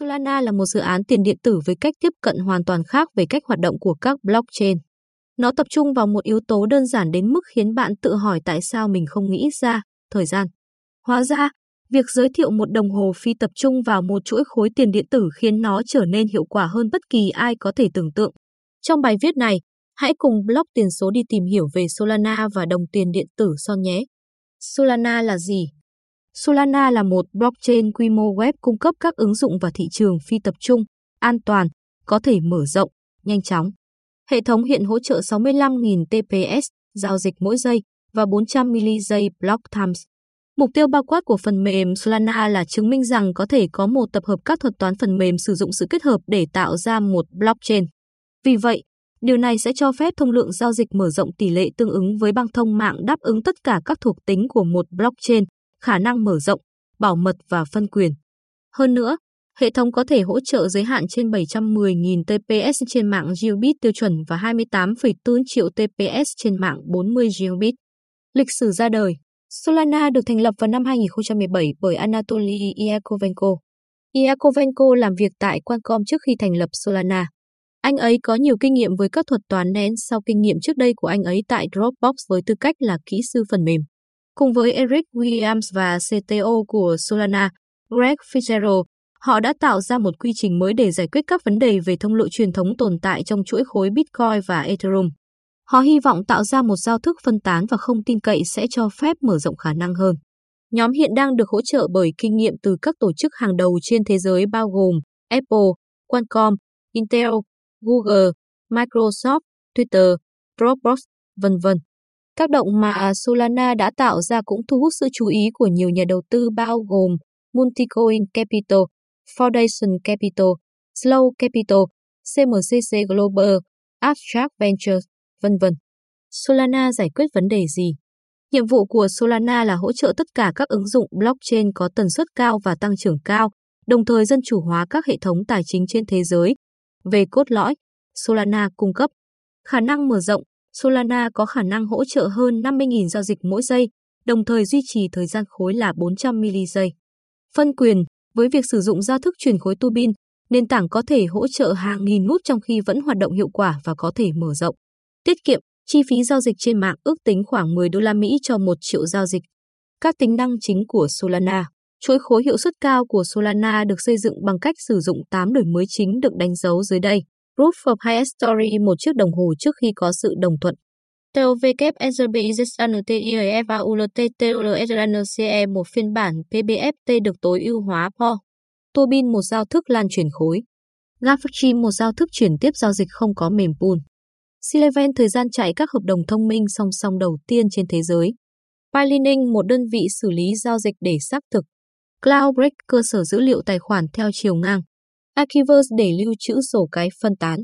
Solana là một dự án tiền điện tử với cách tiếp cận hoàn toàn khác về cách hoạt động của các blockchain. Nó tập trung vào một yếu tố đơn giản đến mức khiến bạn tự hỏi tại sao mình không nghĩ ra, thời gian. Hóa ra, việc giới thiệu một đồng hồ phi tập trung vào một chuỗi khối tiền điện tử khiến nó trở nên hiệu quả hơn bất kỳ ai có thể tưởng tượng. Trong bài viết này, hãy cùng blog tiền số đi tìm hiểu về Solana và đồng tiền điện tử Son nhé. Solana là gì? Solana là một blockchain quy mô web cung cấp các ứng dụng và thị trường phi tập trung, an toàn, có thể mở rộng, nhanh chóng. Hệ thống hiện hỗ trợ 65.000 TPS, giao dịch mỗi giây, và 400 mili giây block times. Mục tiêu bao quát của phần mềm Solana là chứng minh rằng có thể có một tập hợp các thuật toán phần mềm sử dụng sự kết hợp để tạo ra một blockchain. Vì vậy, điều này sẽ cho phép thông lượng giao dịch mở rộng tỷ lệ tương ứng với băng thông mạng đáp ứng tất cả các thuộc tính của một blockchain, khả năng mở rộng, bảo mật và phân quyền. Hơn nữa, hệ thống có thể hỗ trợ giới hạn trên 710.000 TPS trên mạng Gigabit tiêu chuẩn và 28,4 triệu TPS trên mạng 40 Gigabit. Lịch sử ra đời Solana được thành lập vào năm 2017 bởi Anatoly Iakovenko. Iakovenko làm việc tại Qualcomm trước khi thành lập Solana. Anh ấy có nhiều kinh nghiệm với các thuật toán nén sau kinh nghiệm trước đây của anh ấy tại Dropbox với tư cách là kỹ sư phần mềm. Cùng với Eric Williams và CTO của Solana, Greg Fitzgerald, họ đã tạo ra một quy trình mới để giải quyết các vấn đề về thông lộ truyền thống tồn tại trong chuỗi khối Bitcoin và Ethereum. Họ hy vọng tạo ra một giao thức phân tán và không tin cậy sẽ cho phép mở rộng khả năng hơn. Nhóm hiện đang được hỗ trợ bởi kinh nghiệm từ các tổ chức hàng đầu trên thế giới bao gồm Apple, Qualcomm, Intel, Google, Microsoft, Twitter, Dropbox, vân vân. Các động mà Solana đã tạo ra cũng thu hút sự chú ý của nhiều nhà đầu tư bao gồm Multicoin Capital, Foundation Capital, Slow Capital, CMCC Global, Abstract Ventures, vân vân. Solana giải quyết vấn đề gì? Nhiệm vụ của Solana là hỗ trợ tất cả các ứng dụng blockchain có tần suất cao và tăng trưởng cao, đồng thời dân chủ hóa các hệ thống tài chính trên thế giới. Về cốt lõi, Solana cung cấp khả năng mở rộng. Solana có khả năng hỗ trợ hơn 50.000 giao dịch mỗi giây, đồng thời duy trì thời gian khối là 400 mili giây. Phân quyền, với việc sử dụng giao thức truyền khối turbin, nền tảng có thể hỗ trợ hàng nghìn nút trong khi vẫn hoạt động hiệu quả và có thể mở rộng. Tiết kiệm, chi phí giao dịch trên mạng ước tính khoảng 10 đô la Mỹ cho 1 triệu giao dịch. Các tính năng chính của Solana Chuỗi khối hiệu suất cao của Solana được xây dựng bằng cách sử dụng 8 đổi mới chính được đánh dấu dưới đây. Proof of Highest Story một chiếc đồng hồ trước khi có sự đồng thuận. TOVKSRBIZANUTIFA một phiên bản PBFT được tối ưu hóa PO. Turbin một giao thức lan truyền khối. Gafchi một giao thức chuyển tiếp giao dịch không có mềm pool. Sileven thời gian chạy các hợp đồng thông minh song song đầu tiên trên thế giới. Pilining một đơn vị xử lý giao dịch để xác thực. Cloudbreak cơ sở dữ liệu tài khoản theo chiều ngang. Archivers để lưu trữ sổ cái phân tán.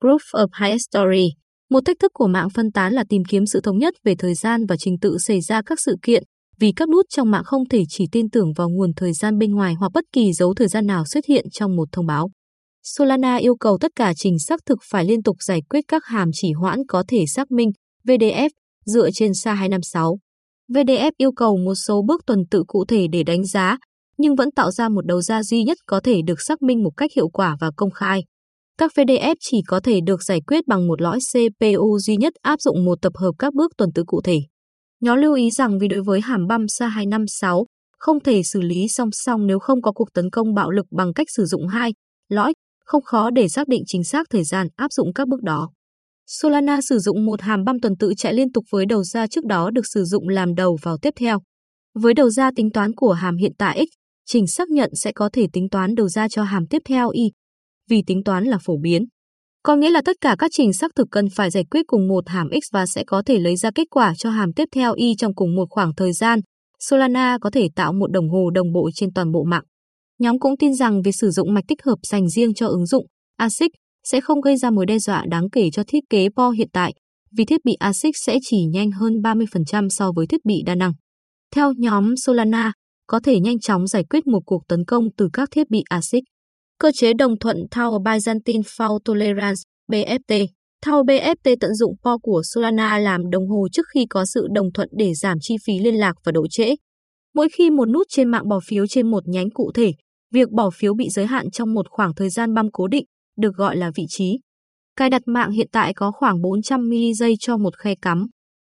Proof of History. Story một thách thức của mạng phân tán là tìm kiếm sự thống nhất về thời gian và trình tự xảy ra các sự kiện, vì các nút trong mạng không thể chỉ tin tưởng vào nguồn thời gian bên ngoài hoặc bất kỳ dấu thời gian nào xuất hiện trong một thông báo. Solana yêu cầu tất cả trình xác thực phải liên tục giải quyết các hàm chỉ hoãn có thể xác minh VDF dựa trên SA256. VDF yêu cầu một số bước tuần tự cụ thể để đánh giá, nhưng vẫn tạo ra một đầu ra duy nhất có thể được xác minh một cách hiệu quả và công khai. Các VDF chỉ có thể được giải quyết bằng một lõi CPU duy nhất áp dụng một tập hợp các bước tuần tự cụ thể. Nhóm lưu ý rằng vì đối với hàm băm SA256, không thể xử lý song song nếu không có cuộc tấn công bạo lực bằng cách sử dụng hai lõi, không khó để xác định chính xác thời gian áp dụng các bước đó. Solana sử dụng một hàm băm tuần tự chạy liên tục với đầu ra trước đó được sử dụng làm đầu vào tiếp theo. Với đầu ra tính toán của hàm hiện tại x, trình xác nhận sẽ có thể tính toán đầu ra cho hàm tiếp theo y, vì tính toán là phổ biến. Có nghĩa là tất cả các trình xác thực cần phải giải quyết cùng một hàm x và sẽ có thể lấy ra kết quả cho hàm tiếp theo y trong cùng một khoảng thời gian. Solana có thể tạo một đồng hồ đồng bộ trên toàn bộ mạng. Nhóm cũng tin rằng việc sử dụng mạch tích hợp dành riêng cho ứng dụng ASIC sẽ không gây ra mối đe dọa đáng kể cho thiết kế PO hiện tại, vì thiết bị ASIC sẽ chỉ nhanh hơn 30% so với thiết bị đa năng. Theo nhóm Solana, có thể nhanh chóng giải quyết một cuộc tấn công từ các thiết bị ASIC. Cơ chế đồng thuận Thao Byzantine Fault Tolerance BFT Thao BFT tận dụng PO của Solana làm đồng hồ trước khi có sự đồng thuận để giảm chi phí liên lạc và độ trễ. Mỗi khi một nút trên mạng bỏ phiếu trên một nhánh cụ thể, Việc bỏ phiếu bị giới hạn trong một khoảng thời gian băm cố định, được gọi là vị trí. Cài đặt mạng hiện tại có khoảng 400 mili giây cho một khe cắm.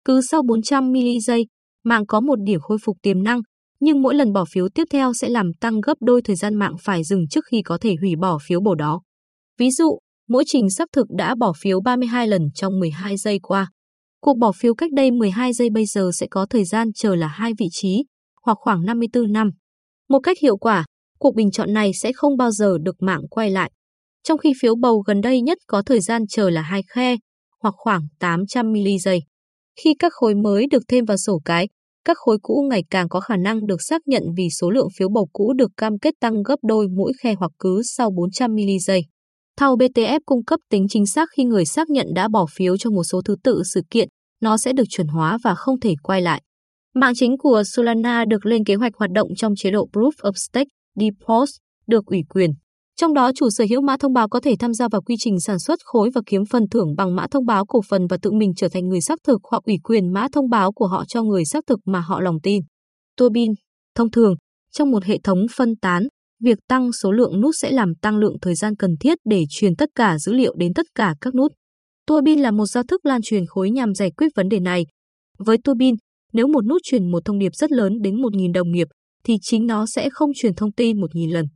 Cứ sau 400 mili giây, mạng có một điểm khôi phục tiềm năng, nhưng mỗi lần bỏ phiếu tiếp theo sẽ làm tăng gấp đôi thời gian mạng phải dừng trước khi có thể hủy bỏ phiếu bầu đó. Ví dụ, mỗi trình xác thực đã bỏ phiếu 32 lần trong 12 giây qua. Cuộc bỏ phiếu cách đây 12 giây bây giờ sẽ có thời gian chờ là hai vị trí, hoặc khoảng 54 năm. Một cách hiệu quả, cuộc bình chọn này sẽ không bao giờ được mạng quay lại. Trong khi phiếu bầu gần đây nhất có thời gian chờ là hai khe, hoặc khoảng 800 mili giây. Khi các khối mới được thêm vào sổ cái, các khối cũ ngày càng có khả năng được xác nhận vì số lượng phiếu bầu cũ được cam kết tăng gấp đôi mỗi khe hoặc cứ sau 400 mili giây. Thao BTF cung cấp tính chính xác khi người xác nhận đã bỏ phiếu cho một số thứ tự sự kiện, nó sẽ được chuẩn hóa và không thể quay lại. Mạng chính của Solana được lên kế hoạch hoạt động trong chế độ Proof of Stake, DPoS, được ủy quyền. Trong đó chủ sở hữu mã thông báo có thể tham gia vào quy trình sản xuất khối và kiếm phần thưởng bằng mã thông báo cổ phần và tự mình trở thành người xác thực hoặc ủy quyền mã thông báo của họ cho người xác thực mà họ lòng tin. Turbin, thông thường, trong một hệ thống phân tán, việc tăng số lượng nút sẽ làm tăng lượng thời gian cần thiết để truyền tất cả dữ liệu đến tất cả các nút. Turbin là một giao thức lan truyền khối nhằm giải quyết vấn đề này. Với turbin, nếu một nút truyền một thông điệp rất lớn đến 1.000 đồng nghiệp, thì chính nó sẽ không truyền thông tin 1.000 lần.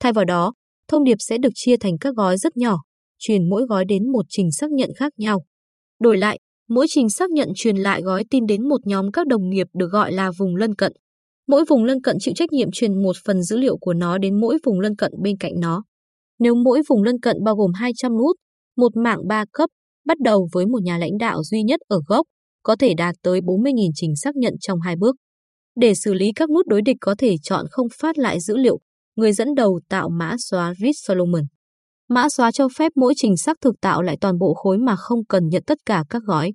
Thay vào đó, thông điệp sẽ được chia thành các gói rất nhỏ, truyền mỗi gói đến một trình xác nhận khác nhau. Đổi lại, mỗi trình xác nhận truyền lại gói tin đến một nhóm các đồng nghiệp được gọi là vùng lân cận. Mỗi vùng lân cận chịu trách nhiệm truyền một phần dữ liệu của nó đến mỗi vùng lân cận bên cạnh nó. Nếu mỗi vùng lân cận bao gồm 200 nút, một mạng 3 cấp, bắt đầu với một nhà lãnh đạo duy nhất ở gốc, có thể đạt tới 40.000 trình xác nhận trong hai bước. Để xử lý các nút đối địch có thể chọn không phát lại dữ liệu, người dẫn đầu tạo mã xóa Rich Solomon. Mã xóa cho phép mỗi trình xác thực tạo lại toàn bộ khối mà không cần nhận tất cả các gói.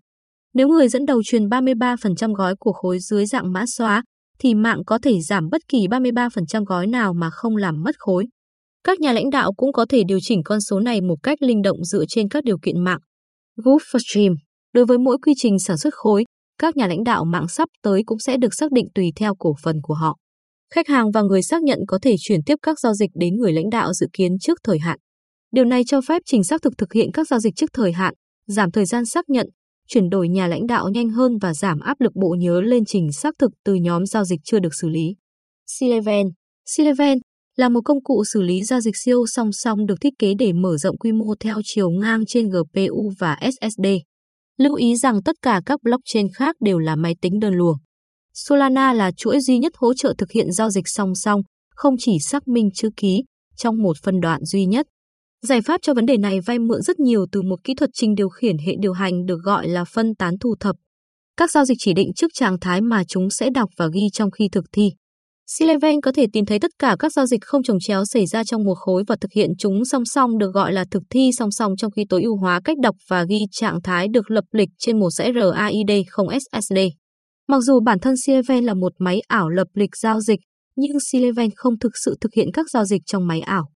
Nếu người dẫn đầu truyền 33% gói của khối dưới dạng mã xóa, thì mạng có thể giảm bất kỳ 33% gói nào mà không làm mất khối. Các nhà lãnh đạo cũng có thể điều chỉnh con số này một cách linh động dựa trên các điều kiện mạng. Group for Stream Đối với mỗi quy trình sản xuất khối, các nhà lãnh đạo mạng sắp tới cũng sẽ được xác định tùy theo cổ phần của họ. Khách hàng và người xác nhận có thể chuyển tiếp các giao dịch đến người lãnh đạo dự kiến trước thời hạn. Điều này cho phép trình xác thực thực hiện các giao dịch trước thời hạn, giảm thời gian xác nhận, chuyển đổi nhà lãnh đạo nhanh hơn và giảm áp lực bộ nhớ lên trình xác thực từ nhóm giao dịch chưa được xử lý. Sileven Sileven là một công cụ xử lý giao dịch siêu song song được thiết kế để mở rộng quy mô theo chiều ngang trên GPU và SSD. Lưu ý rằng tất cả các blockchain khác đều là máy tính đơn luồng. Solana là chuỗi duy nhất hỗ trợ thực hiện giao dịch song song, không chỉ xác minh chữ ký, trong một phân đoạn duy nhất. Giải pháp cho vấn đề này vay mượn rất nhiều từ một kỹ thuật trình điều khiển hệ điều hành được gọi là phân tán thu thập. Các giao dịch chỉ định trước trạng thái mà chúng sẽ đọc và ghi trong khi thực thi. Sileven có thể tìm thấy tất cả các giao dịch không trồng chéo xảy ra trong một khối và thực hiện chúng song song được gọi là thực thi song song trong khi tối ưu hóa cách đọc và ghi trạng thái được lập lịch trên một dãy RAID không SSD. Mặc dù bản thân Sileven là một máy ảo lập lịch giao dịch, nhưng Sileven không thực sự thực hiện các giao dịch trong máy ảo.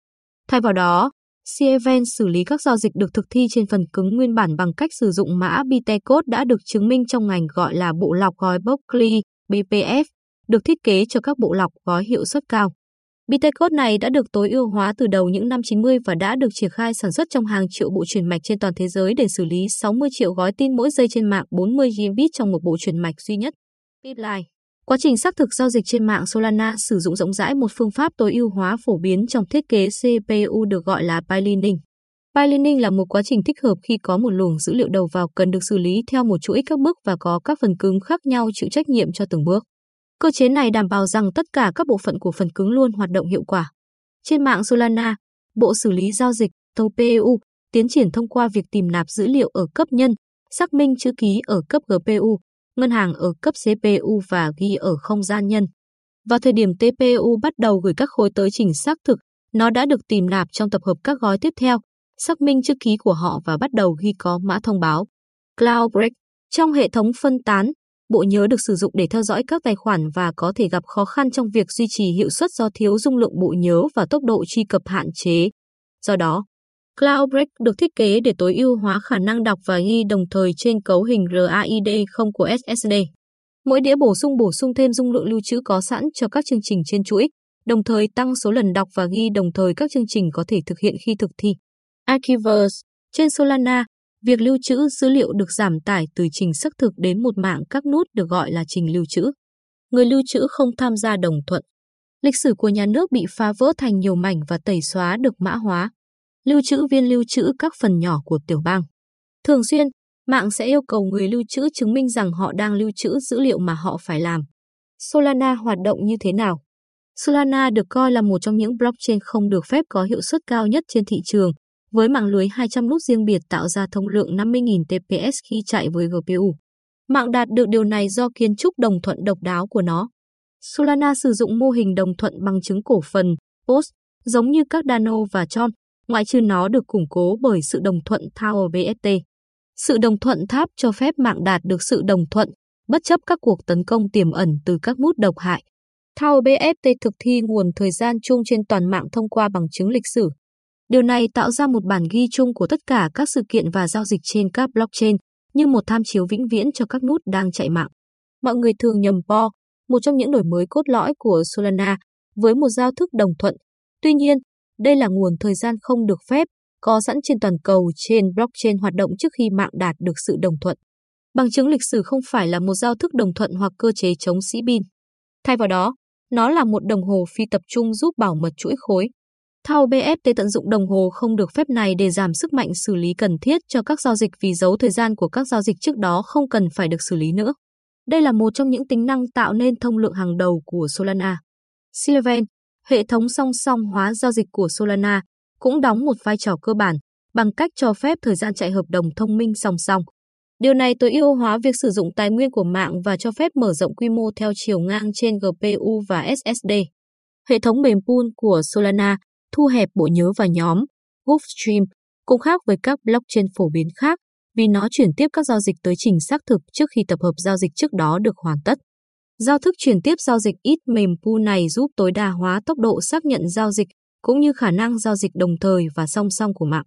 Thay vào đó, Sileven xử lý các giao dịch được thực thi trên phần cứng nguyên bản bằng cách sử dụng mã Bitecode đã được chứng minh trong ngành gọi là bộ lọc gói Berkeley, BPF, được thiết kế cho các bộ lọc gói hiệu suất cao. Bitecode này đã được tối ưu hóa từ đầu những năm 90 và đã được triển khai sản xuất trong hàng triệu bộ truyền mạch trên toàn thế giới để xử lý 60 triệu gói tin mỗi giây trên mạng 40 gigabit trong một bộ truyền mạch duy nhất. Pipeline Quá trình xác thực giao dịch trên mạng Solana sử dụng rộng rãi một phương pháp tối ưu hóa phổ biến trong thiết kế CPU được gọi là pipelining. Pipelining là một quá trình thích hợp khi có một luồng dữ liệu đầu vào cần được xử lý theo một chuỗi các bước và có các phần cứng khác nhau chịu trách nhiệm cho từng bước. Cơ chế này đảm bảo rằng tất cả các bộ phận của phần cứng luôn hoạt động hiệu quả. Trên mạng Solana, bộ xử lý giao dịch TOPU tiến triển thông qua việc tìm nạp dữ liệu ở cấp nhân, xác minh chữ ký ở cấp GPU, ngân hàng ở cấp CPU và ghi ở không gian nhân. Vào thời điểm TPU bắt đầu gửi các khối tới trình xác thực, nó đã được tìm nạp trong tập hợp các gói tiếp theo, xác minh chữ ký của họ và bắt đầu ghi có mã thông báo. Cloud Break Trong hệ thống phân tán, bộ nhớ được sử dụng để theo dõi các tài khoản và có thể gặp khó khăn trong việc duy trì hiệu suất do thiếu dung lượng bộ nhớ và tốc độ truy cập hạn chế. Do đó, Cloudbreak được thiết kế để tối ưu hóa khả năng đọc và ghi đồng thời trên cấu hình RAID không của SSD. Mỗi đĩa bổ sung bổ sung thêm dung lượng lưu trữ có sẵn cho các chương trình trên chuỗi, đồng thời tăng số lần đọc và ghi đồng thời các chương trình có thể thực hiện khi thực thi. Archivers Trên Solana, việc lưu trữ dữ liệu được giảm tải từ trình xác thực đến một mạng các nút được gọi là trình lưu trữ. Người lưu trữ không tham gia đồng thuận. Lịch sử của nhà nước bị phá vỡ thành nhiều mảnh và tẩy xóa được mã hóa. Lưu trữ viên lưu trữ các phần nhỏ của tiểu bang. Thường xuyên, mạng sẽ yêu cầu người lưu trữ chứng minh rằng họ đang lưu trữ dữ liệu mà họ phải làm. Solana hoạt động như thế nào? Solana được coi là một trong những blockchain không được phép có hiệu suất cao nhất trên thị trường, với mạng lưới 200 nút riêng biệt tạo ra thông lượng 50.000 TPS khi chạy với GPU. Mạng đạt được điều này do kiến trúc đồng thuận độc đáo của nó. Solana sử dụng mô hình đồng thuận bằng chứng cổ phần, POS, giống như các Dano và Tron, ngoại trừ nó được củng cố bởi sự đồng thuận Tower BST. Sự đồng thuận tháp cho phép mạng đạt được sự đồng thuận, bất chấp các cuộc tấn công tiềm ẩn từ các nút độc hại. Tower BST thực thi nguồn thời gian chung trên toàn mạng thông qua bằng chứng lịch sử. Điều này tạo ra một bản ghi chung của tất cả các sự kiện và giao dịch trên các blockchain, như một tham chiếu vĩnh viễn cho các nút đang chạy mạng. Mọi người thường nhầm PO, một trong những đổi mới cốt lõi của Solana, với một giao thức đồng thuận. Tuy nhiên, đây là nguồn thời gian không được phép, có sẵn trên toàn cầu trên blockchain hoạt động trước khi mạng đạt được sự đồng thuận. Bằng chứng lịch sử không phải là một giao thức đồng thuận hoặc cơ chế chống sĩ bin. Thay vào đó, nó là một đồng hồ phi tập trung giúp bảo mật chuỗi khối. Thao BFT tận dụng đồng hồ không được phép này để giảm sức mạnh xử lý cần thiết cho các giao dịch vì dấu thời gian của các giao dịch trước đó không cần phải được xử lý nữa. Đây là một trong những tính năng tạo nên thông lượng hàng đầu của Solana. Sylvan, hệ thống song song hóa giao dịch của Solana, cũng đóng một vai trò cơ bản bằng cách cho phép thời gian chạy hợp đồng thông minh song song. Điều này tối ưu hóa việc sử dụng tài nguyên của mạng và cho phép mở rộng quy mô theo chiều ngang trên GPU và SSD. Hệ thống mềm pool của Solana thu hẹp bộ nhớ và nhóm Wolfstream cũng khác với các blockchain phổ biến khác vì nó chuyển tiếp các giao dịch tới trình xác thực trước khi tập hợp giao dịch trước đó được hoàn tất. Giao thức chuyển tiếp giao dịch ít mềm pool này giúp tối đa hóa tốc độ xác nhận giao dịch cũng như khả năng giao dịch đồng thời và song song của mạng.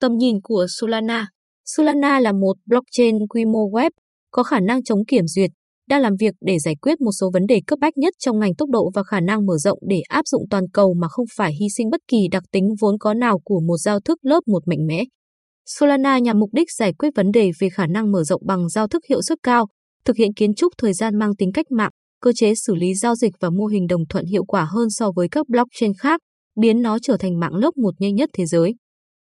Tầm nhìn của Solana Solana là một blockchain quy mô web có khả năng chống kiểm duyệt, đang làm việc để giải quyết một số vấn đề cấp bách nhất trong ngành tốc độ và khả năng mở rộng để áp dụng toàn cầu mà không phải hy sinh bất kỳ đặc tính vốn có nào của một giao thức lớp một mạnh mẽ. Solana nhằm mục đích giải quyết vấn đề về khả năng mở rộng bằng giao thức hiệu suất cao, thực hiện kiến trúc thời gian mang tính cách mạng, cơ chế xử lý giao dịch và mô hình đồng thuận hiệu quả hơn so với các blockchain khác, biến nó trở thành mạng lớp một nhanh nhất thế giới.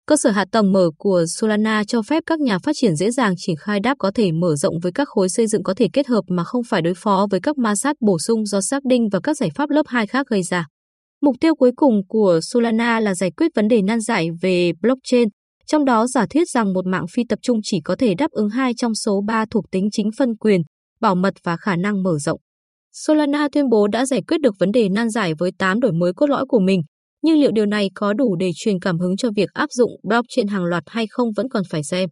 Cơ sở hạ tầng mở của Solana cho phép các nhà phát triển dễ dàng triển khai đáp có thể mở rộng với các khối xây dựng có thể kết hợp mà không phải đối phó với các ma sát bổ sung do xác định và các giải pháp lớp 2 khác gây ra. Mục tiêu cuối cùng của Solana là giải quyết vấn đề nan giải về blockchain, trong đó giả thuyết rằng một mạng phi tập trung chỉ có thể đáp ứng hai trong số 3 thuộc tính chính phân quyền, bảo mật và khả năng mở rộng. Solana tuyên bố đã giải quyết được vấn đề nan giải với 8 đổi mới cốt lõi của mình, nhưng liệu điều này có đủ để truyền cảm hứng cho việc áp dụng blockchain hàng loạt hay không vẫn còn phải xem.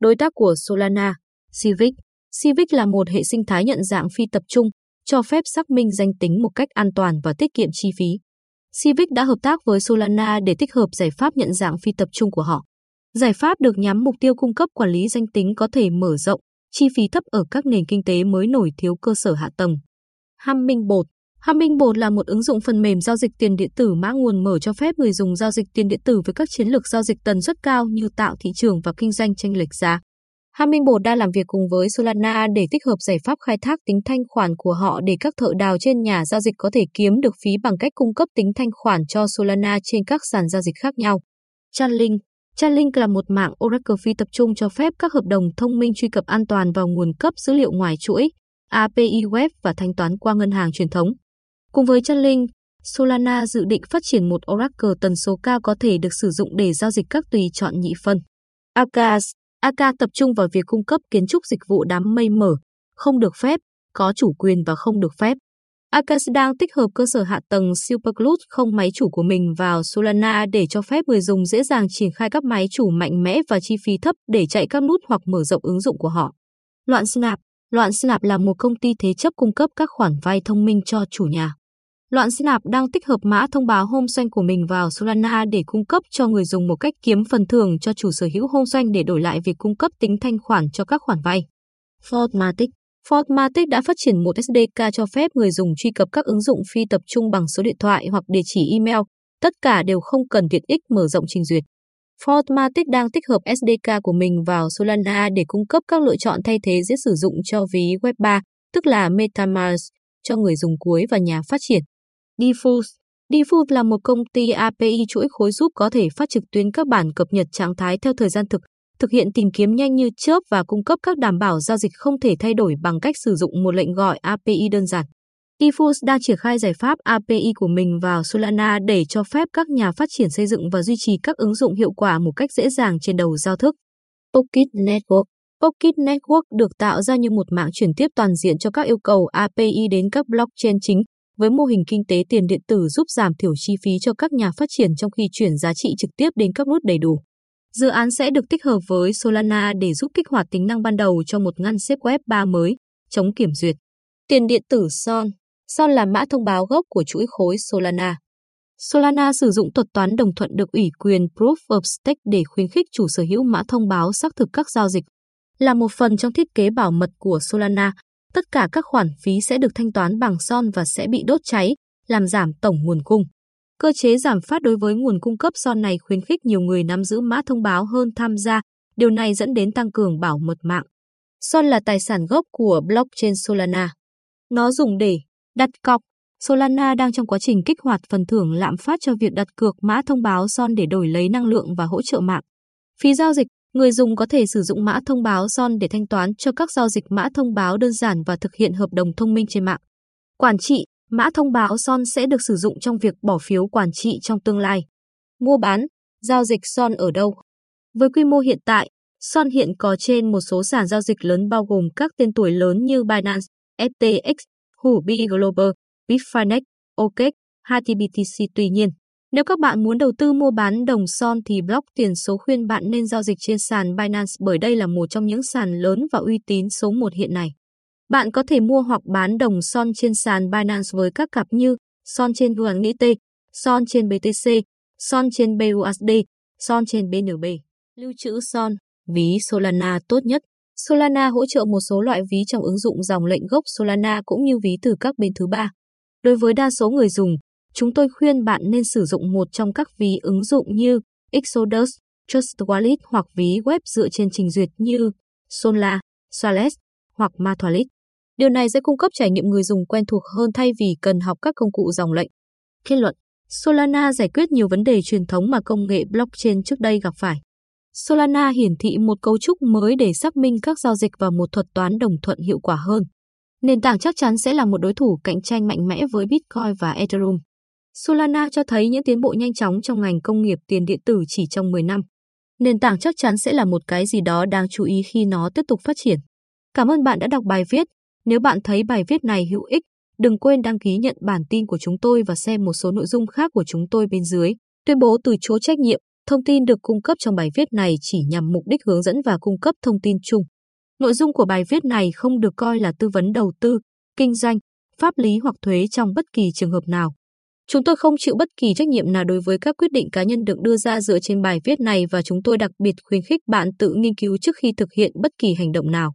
Đối tác của Solana, Civic. Civic là một hệ sinh thái nhận dạng phi tập trung, cho phép xác minh danh tính một cách an toàn và tiết kiệm chi phí. Civic đã hợp tác với Solana để tích hợp giải pháp nhận dạng phi tập trung của họ. Giải pháp được nhắm mục tiêu cung cấp quản lý danh tính có thể mở rộng, chi phí thấp ở các nền kinh tế mới nổi thiếu cơ sở hạ tầng. Hamming Bột Hamming Bột là một ứng dụng phần mềm giao dịch tiền điện tử mã nguồn mở cho phép người dùng giao dịch tiền điện tử với các chiến lược giao dịch tần suất cao như tạo thị trường và kinh doanh tranh lệch giá. Hamming Bột đang làm việc cùng với Solana để tích hợp giải pháp khai thác tính thanh khoản của họ để các thợ đào trên nhà giao dịch có thể kiếm được phí bằng cách cung cấp tính thanh khoản cho Solana trên các sàn giao dịch khác nhau. Chainlink Chainlink là một mạng Oracle phi tập trung cho phép các hợp đồng thông minh truy cập an toàn vào nguồn cấp dữ liệu ngoài chuỗi, API web và thanh toán qua ngân hàng truyền thống. Cùng với Chainlink, Solana dự định phát triển một Oracle tần số cao có thể được sử dụng để giao dịch các tùy chọn nhị phân. AKAS AK tập trung vào việc cung cấp kiến trúc dịch vụ đám mây mở, không được phép, có chủ quyền và không được phép. Akas đang tích hợp cơ sở hạ tầng Supercloud không máy chủ của mình vào Solana để cho phép người dùng dễ dàng triển khai các máy chủ mạnh mẽ và chi phí thấp để chạy các nút hoặc mở rộng ứng dụng của họ. Loạn Snap Loạn Snap là một công ty thế chấp cung cấp các khoản vay thông minh cho chủ nhà. Loạn Snap đang tích hợp mã thông báo home doanh của mình vào Solana để cung cấp cho người dùng một cách kiếm phần thưởng cho chủ sở hữu home doanh để đổi lại việc cung cấp tính thanh khoản cho các khoản vay. Fortmatic Fortmatic đã phát triển một SDK cho phép người dùng truy cập các ứng dụng phi tập trung bằng số điện thoại hoặc địa chỉ email, tất cả đều không cần tiện ích mở rộng trình duyệt. Fortmatic đang tích hợp SDK của mình vào Solana để cung cấp các lựa chọn thay thế dễ sử dụng cho ví Web 3, tức là MetaMask, cho người dùng cuối và nhà phát triển. Diffuse Diffuse là một công ty API chuỗi khối giúp có thể phát trực tuyến các bản cập nhật trạng thái theo thời gian thực, thực hiện tìm kiếm nhanh như chớp và cung cấp các đảm bảo giao dịch không thể thay đổi bằng cách sử dụng một lệnh gọi API đơn giản. Diffuse đang triển khai giải pháp API của mình vào Solana để cho phép các nhà phát triển xây dựng và duy trì các ứng dụng hiệu quả một cách dễ dàng trên đầu giao thức. Pocket Network Pocket Network được tạo ra như một mạng chuyển tiếp toàn diện cho các yêu cầu API đến các blockchain chính, với mô hình kinh tế tiền điện tử giúp giảm thiểu chi phí cho các nhà phát triển trong khi chuyển giá trị trực tiếp đến các nút đầy đủ. Dự án sẽ được tích hợp với Solana để giúp kích hoạt tính năng ban đầu cho một ngăn xếp web 3 mới, chống kiểm duyệt. Tiền điện tử SON Son là mã thông báo gốc của chuỗi khối Solana. Solana sử dụng thuật toán đồng thuận được ủy quyền Proof of Stake để khuyến khích chủ sở hữu mã thông báo xác thực các giao dịch. Là một phần trong thiết kế bảo mật của Solana, tất cả các khoản phí sẽ được thanh toán bằng son và sẽ bị đốt cháy, làm giảm tổng nguồn cung. Cơ chế giảm phát đối với nguồn cung cấp son này khuyến khích nhiều người nắm giữ mã thông báo hơn tham gia, điều này dẫn đến tăng cường bảo mật mạng. Son là tài sản gốc của blockchain Solana. Nó dùng để đặt cọc. Solana đang trong quá trình kích hoạt phần thưởng lạm phát cho việc đặt cược mã thông báo son để đổi lấy năng lượng và hỗ trợ mạng. Phí giao dịch, người dùng có thể sử dụng mã thông báo son để thanh toán cho các giao dịch mã thông báo đơn giản và thực hiện hợp đồng thông minh trên mạng. Quản trị, mã thông báo son sẽ được sử dụng trong việc bỏ phiếu quản trị trong tương lai. Mua bán, giao dịch son ở đâu? Với quy mô hiện tại, Son hiện có trên một số sàn giao dịch lớn bao gồm các tên tuổi lớn như Binance, FTX, Huobi Global, Bitfinex, OKEx, HTBTC. Tuy nhiên, nếu các bạn muốn đầu tư mua bán đồng son thì block tiền số khuyên bạn nên giao dịch trên sàn Binance bởi đây là một trong những sàn lớn và uy tín số 1 hiện nay. Bạn có thể mua hoặc bán đồng son trên sàn Binance với các cặp như son trên USDT, son trên BTC, son trên BUSD, son trên BNB. Lưu trữ son, ví Solana tốt nhất Solana hỗ trợ một số loại ví trong ứng dụng dòng lệnh gốc Solana cũng như ví từ các bên thứ ba. Đối với đa số người dùng, chúng tôi khuyên bạn nên sử dụng một trong các ví ứng dụng như Exodus, Trust Wallet hoặc ví web dựa trên trình duyệt như Solana, solace hoặc Matholit. Điều này sẽ cung cấp trải nghiệm người dùng quen thuộc hơn thay vì cần học các công cụ dòng lệnh. Kết luận, Solana giải quyết nhiều vấn đề truyền thống mà công nghệ blockchain trước đây gặp phải. Solana hiển thị một cấu trúc mới để xác minh các giao dịch và một thuật toán đồng thuận hiệu quả hơn. Nền tảng chắc chắn sẽ là một đối thủ cạnh tranh mạnh mẽ với Bitcoin và Ethereum. Solana cho thấy những tiến bộ nhanh chóng trong ngành công nghiệp tiền điện tử chỉ trong 10 năm. Nền tảng chắc chắn sẽ là một cái gì đó đáng chú ý khi nó tiếp tục phát triển. Cảm ơn bạn đã đọc bài viết. Nếu bạn thấy bài viết này hữu ích, đừng quên đăng ký nhận bản tin của chúng tôi và xem một số nội dung khác của chúng tôi bên dưới. Tuyên bố từ chối trách nhiệm Thông tin được cung cấp trong bài viết này chỉ nhằm mục đích hướng dẫn và cung cấp thông tin chung. Nội dung của bài viết này không được coi là tư vấn đầu tư, kinh doanh, pháp lý hoặc thuế trong bất kỳ trường hợp nào. Chúng tôi không chịu bất kỳ trách nhiệm nào đối với các quyết định cá nhân được đưa ra dựa trên bài viết này và chúng tôi đặc biệt khuyến khích bạn tự nghiên cứu trước khi thực hiện bất kỳ hành động nào.